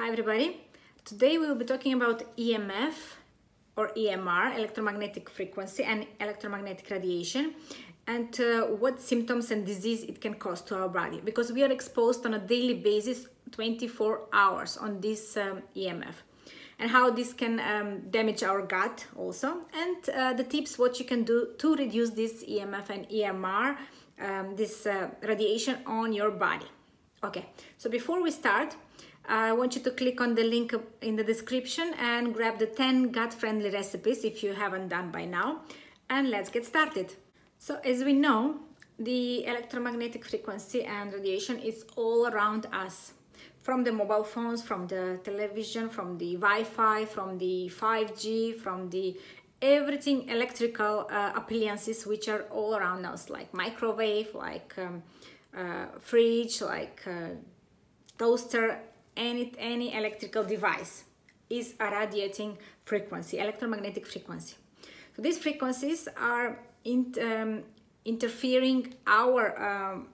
Hi everybody. Today we will be talking about EMF or EMR, electromagnetic frequency and electromagnetic radiation and uh, what symptoms and disease it can cause to our body because we are exposed on a daily basis 24 hours on this um, EMF and how this can um, damage our gut also and uh, the tips what you can do to reduce this EMF and EMR um, this uh, radiation on your body okay so before we start I want you to click on the link in the description and grab the 10 gut-friendly recipes if you haven't done by now. And let's get started. So as we know, the electromagnetic frequency and radiation is all around us. From the mobile phones, from the television, from the Wi-Fi, from the 5G, from the everything electrical uh, appliances which are all around us, like microwave, like um, uh, fridge, like uh, toaster, any, any electrical device is a radiating frequency, electromagnetic frequency. So these frequencies are in, um, interfering our um,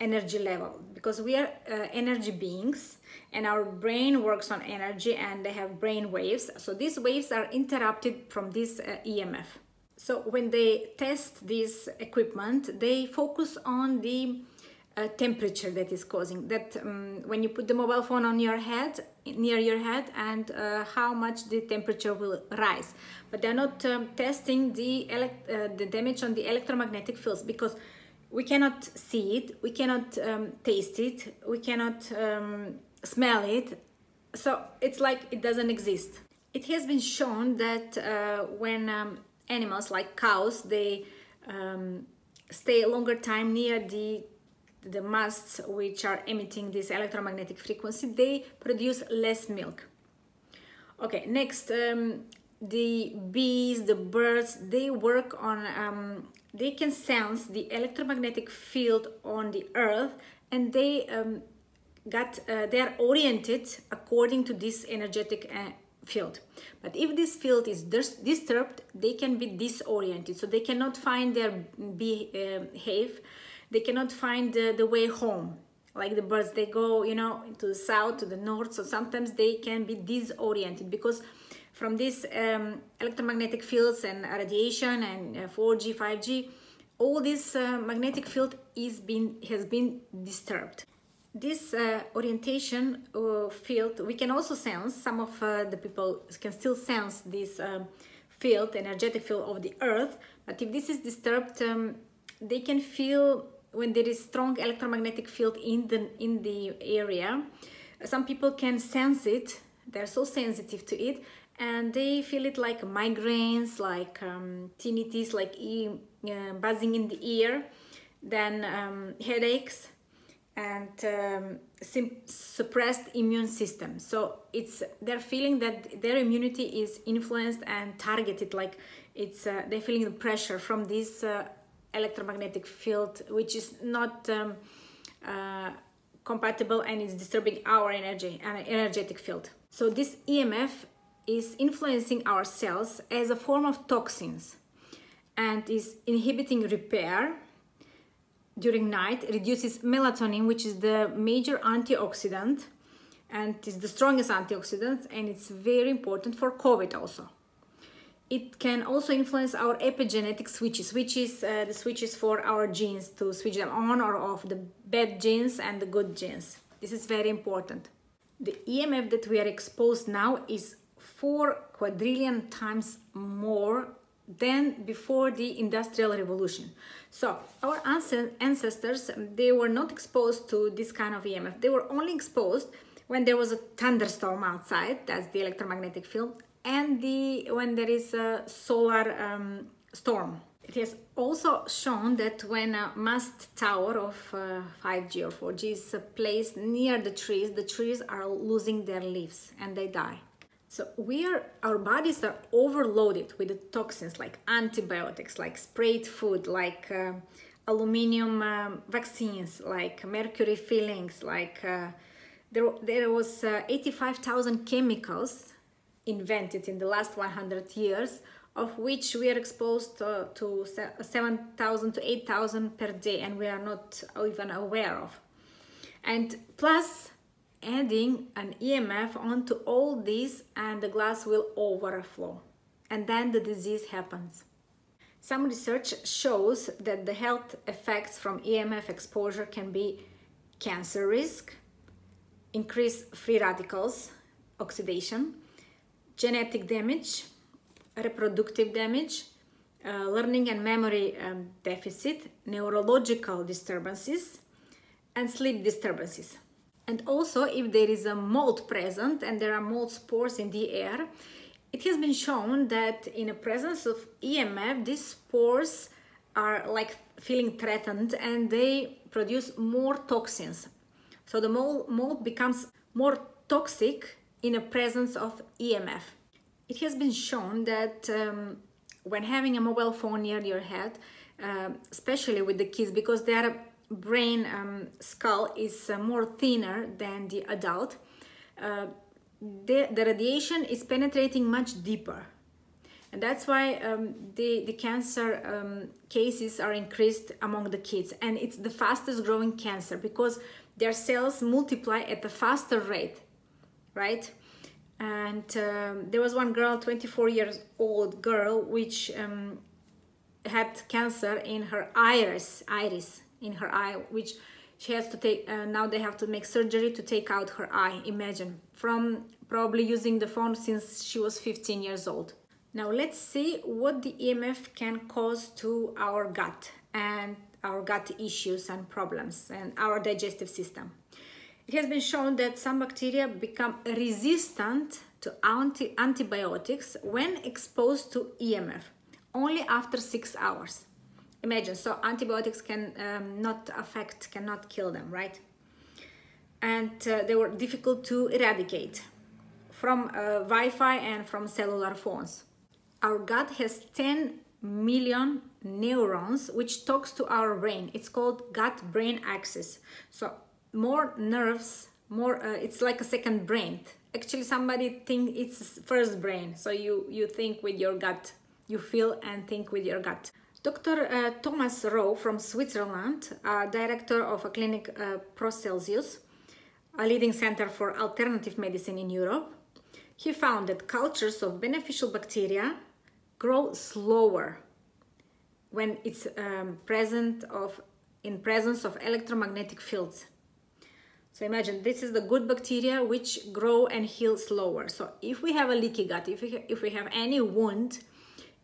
energy level because we are uh, energy beings and our brain works on energy and they have brain waves. So these waves are interrupted from this uh, EMF. So when they test this equipment, they focus on the temperature that is causing that um, when you put the mobile phone on your head near your head and uh, how much the temperature will rise. But they're not um, testing the uh, the damage on the electromagnetic fields because we cannot see it we cannot um, taste it we cannot um, smell it. So it's like it doesn't exist. It has been shown that uh, when um, animals like cows they um, stay a longer time near the the masts which are emitting this electromagnetic frequency, they produce less milk. Okay, next, um, the bees, the birds, they work on, um, they can sense the electromagnetic field on the earth and they um, got, uh, they are oriented according to this energetic uh, field. But if this field is dis disturbed, they can be disoriented. So they cannot find their behave they cannot find the, the way home. Like the birds they go you know to the south to the north. So sometimes they can be disoriented because from these um, electromagnetic fields and radiation and uh, 4g 5g all this uh, magnetic field is been has been disturbed. This uh, orientation uh, field we can also sense some of uh, the people can still sense this um, field energetic field of the earth. But if this is disturbed um, they can feel when there is strong electromagnetic field in the in the area some people can sense it. They're so sensitive to it and they feel it like migraines like um, tinnitus like e uh, buzzing in the ear then um, headaches and um, suppressed immune system. So it's they're feeling that their immunity is influenced and targeted like it's uh, they're feeling the pressure from this uh, electromagnetic field which is not um, uh, compatible and is disturbing our energy and uh, energetic field. So this emf is influencing our cells as a form of toxins and is inhibiting repair during night reduces melatonin which is the major antioxidant and is the strongest antioxidant and it's very important for covid also it can also influence our epigenetic switches, which is uh, the switches for our genes to switch them on or off, the bad genes and the good genes. This is very important. The EMF that we are exposed now is four quadrillion times more than before the industrial revolution. So our ancestors, they were not exposed to this kind of EMF. They were only exposed when there was a thunderstorm outside, that's the electromagnetic field, and the when there is a solar um, storm. It has also shown that when a mast tower of uh, 5G or 4G is placed near the trees, the trees are losing their leaves and they die. So we are, our bodies are overloaded with the toxins like antibiotics, like sprayed food, like uh, aluminum um, vaccines, like mercury fillings, like uh, there, there was uh, 85,000 chemicals invented in the last 100 years, of which we are exposed to, to 7,000 to 8,000 per day and we are not even aware of. And plus adding an EMF onto all this and the glass will overflow and then the disease happens. Some research shows that the health effects from EMF exposure can be cancer risk, increased free radicals, oxidation, genetic damage, reproductive damage, uh, learning and memory um, deficit, neurological disturbances, and sleep disturbances. And also, if there is a mold present and there are mold spores in the air, it has been shown that in the presence of EMF, these spores are like feeling threatened and they produce more toxins. So the mold, mold becomes more toxic in the presence of EMF. It has been shown that um, when having a mobile phone near your head, uh, especially with the kids, because their brain um, skull is uh, more thinner than the adult, uh, the, the radiation is penetrating much deeper. And that's why um, the, the cancer um, cases are increased among the kids. And it's the fastest growing cancer because their cells multiply at a faster rate, right? And um, there was one girl, 24 years old girl, which um, had cancer in her iris, iris, in her eye, which she has to take uh, now they have to make surgery to take out her eye. Imagine. From probably using the phone since she was 15 years old. Now let's see what the emf can cause to our gut and our gut issues and problems and our digestive system it has been shown that some bacteria become resistant to anti antibiotics when exposed to emf only after six hours. Imagine so antibiotics can um, not affect cannot kill them right? And uh, they were difficult to eradicate from uh, wi-fi and from cellular phones. Our gut has 10 million neurons which talks to our brain. It's called gut brain axis. So more nerves more uh, it's like a second brain actually somebody think it's first brain so you you think with your gut you feel and think with your gut Dr. Uh, Thomas Rowe from Switzerland, uh, director of a clinic uh, Paracelsus, a leading center for alternative medicine in Europe, he found that cultures of beneficial bacteria grow slower when it's um, present of in presence of electromagnetic fields. So imagine this is the good bacteria which grow and heal slower. So if we have a leaky gut, if we, if we have any wound,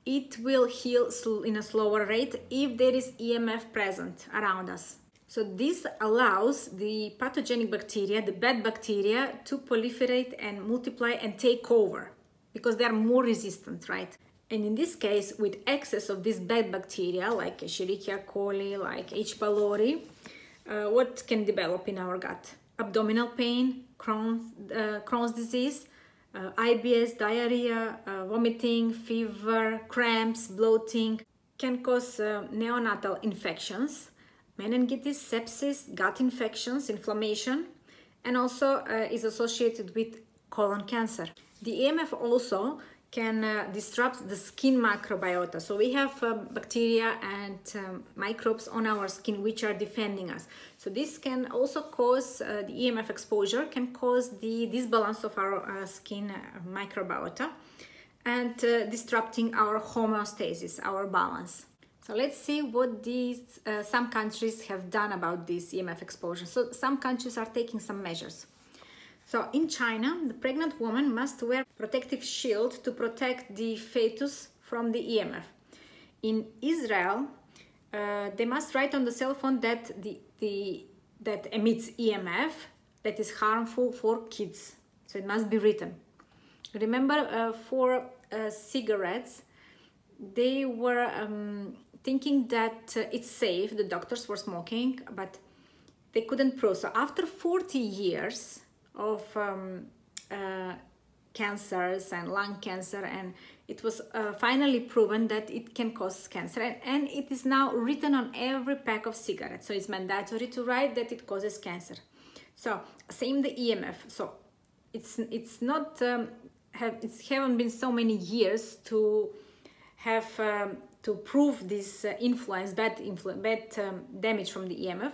it will heal in a slower rate if there is EMF present around us. So this allows the pathogenic bacteria, the bad bacteria, to proliferate and multiply and take over because they are more resistant, right? And in this case, with excess of this bad bacteria, like Escherichia coli, like H. pylori, uh, what can develop in our gut? Abdominal pain, Crohn's, uh, Crohn's disease, uh, IBS, diarrhea, uh, vomiting, fever, cramps, bloating can cause uh, neonatal infections, meningitis, sepsis, gut infections, inflammation, and also uh, is associated with colon cancer. The EMF also can uh, disrupt the skin microbiota. So we have uh, bacteria and um, microbes on our skin which are defending us. So this can also cause uh, the EMF exposure can cause the disbalance of our uh, skin uh, microbiota and uh, disrupting our homeostasis, our balance. So let's see what these some countries have done about this EMF exposure. So some countries are taking some measures. So in China, the pregnant woman must wear protective shield to protect the fetus from the EMF. In Israel, uh, they must write on the cell phone that the, the that emits EMF that is harmful for kids. So it must be written. Remember, uh, for uh, cigarettes, they were um, thinking that uh, it's safe. The doctors were smoking, but they couldn't prove. So after 40 years, of um, uh, cancers and lung cancer and it was uh, finally proven that it can cause cancer. And, and, it is now written on every pack of cigarettes so it's mandatory to write that it causes cancer. So same the emf so it's it's not um, have it's haven't been so many years to have um, to prove this uh, influence bad influence bad um, damage from the emf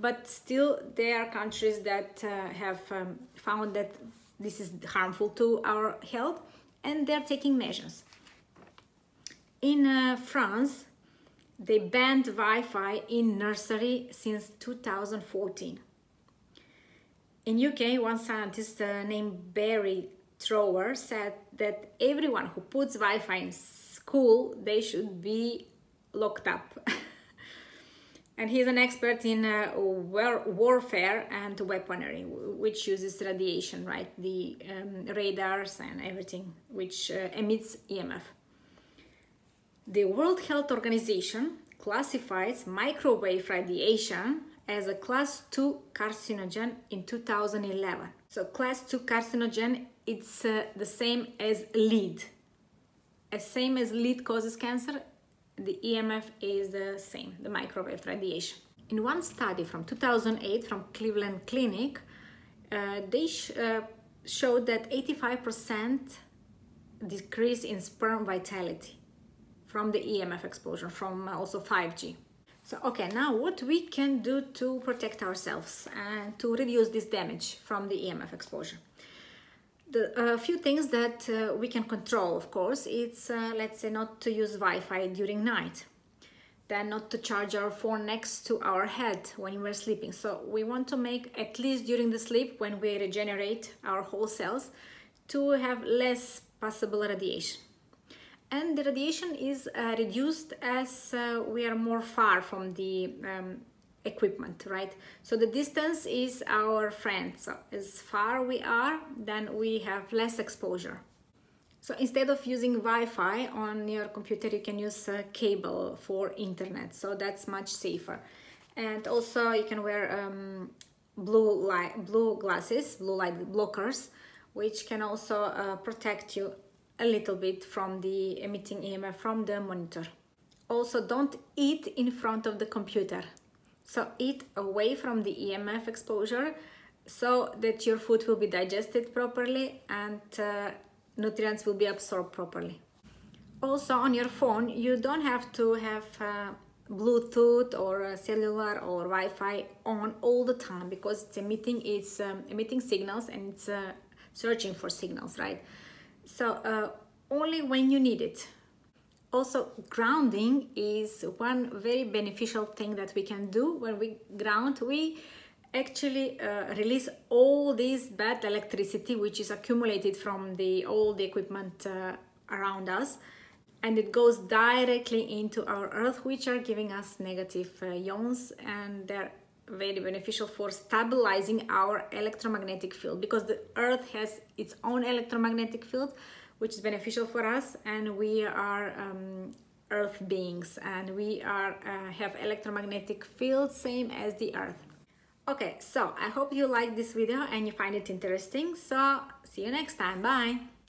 but still there are countries that uh, have um, found that this is harmful to our health and they're taking measures. In uh, France, they banned Wi-Fi in nursery since 2014. In UK, one scientist uh, named Barry Trower said that everyone who puts Wi-Fi in school, they should be locked up. and he's an expert in uh, war warfare and weaponry, which uses radiation, right? The um, radars and everything, which uh, emits EMF. The World Health Organization classifies microwave radiation as a class 2 carcinogen in 2011. So class 2 carcinogen, it's uh, the same as lead. As same as lead causes cancer, the EMF is the same, the microwave radiation. In one study from 2008 from Cleveland Clinic, uh, they sh uh, showed that 85% decrease in sperm vitality from the EMF exposure, from also 5G. So, okay, now what we can do to protect ourselves and to reduce this damage from the EMF exposure the uh, few things that uh, we can control of course. It's uh, let's say not to use Wi-Fi during night then not to charge our phone next to our head when we're sleeping. So we want to make at least during the sleep when we regenerate our whole cells to have less possible radiation. And the radiation is uh, reduced as uh, we are more far from the um, equipment right? So the distance is our friend. So as far we are then we have less exposure. So instead of using Wi-Fi on your computer you can use a cable for internet. So that's much safer. And also you can wear um, blue light blue glasses blue light blockers which can also uh, protect you a little bit from the emitting EMF from the monitor. Also don't eat in front of the computer so eat away from the EMF exposure so that your food will be digested properly and uh, nutrients will be absorbed properly. Also on your phone, you don't have to have uh, Bluetooth or cellular or Wi-Fi on all the time because it's emitting it's um, emitting signals and it's uh, searching for signals, right? So uh, only when you need it also grounding is one very beneficial thing that we can do. When we ground we actually uh, release all this bad electricity which is accumulated from the all the equipment uh, around us. And it goes directly into our earth which are giving us negative uh, ions. And they're very beneficial for stabilizing our electromagnetic field. Because the earth has its own electromagnetic field which is beneficial for us and we are um, earth beings and we are uh, have electromagnetic field same as the earth. Okay so i hope you like this video and you find it interesting. So see you next time. Bye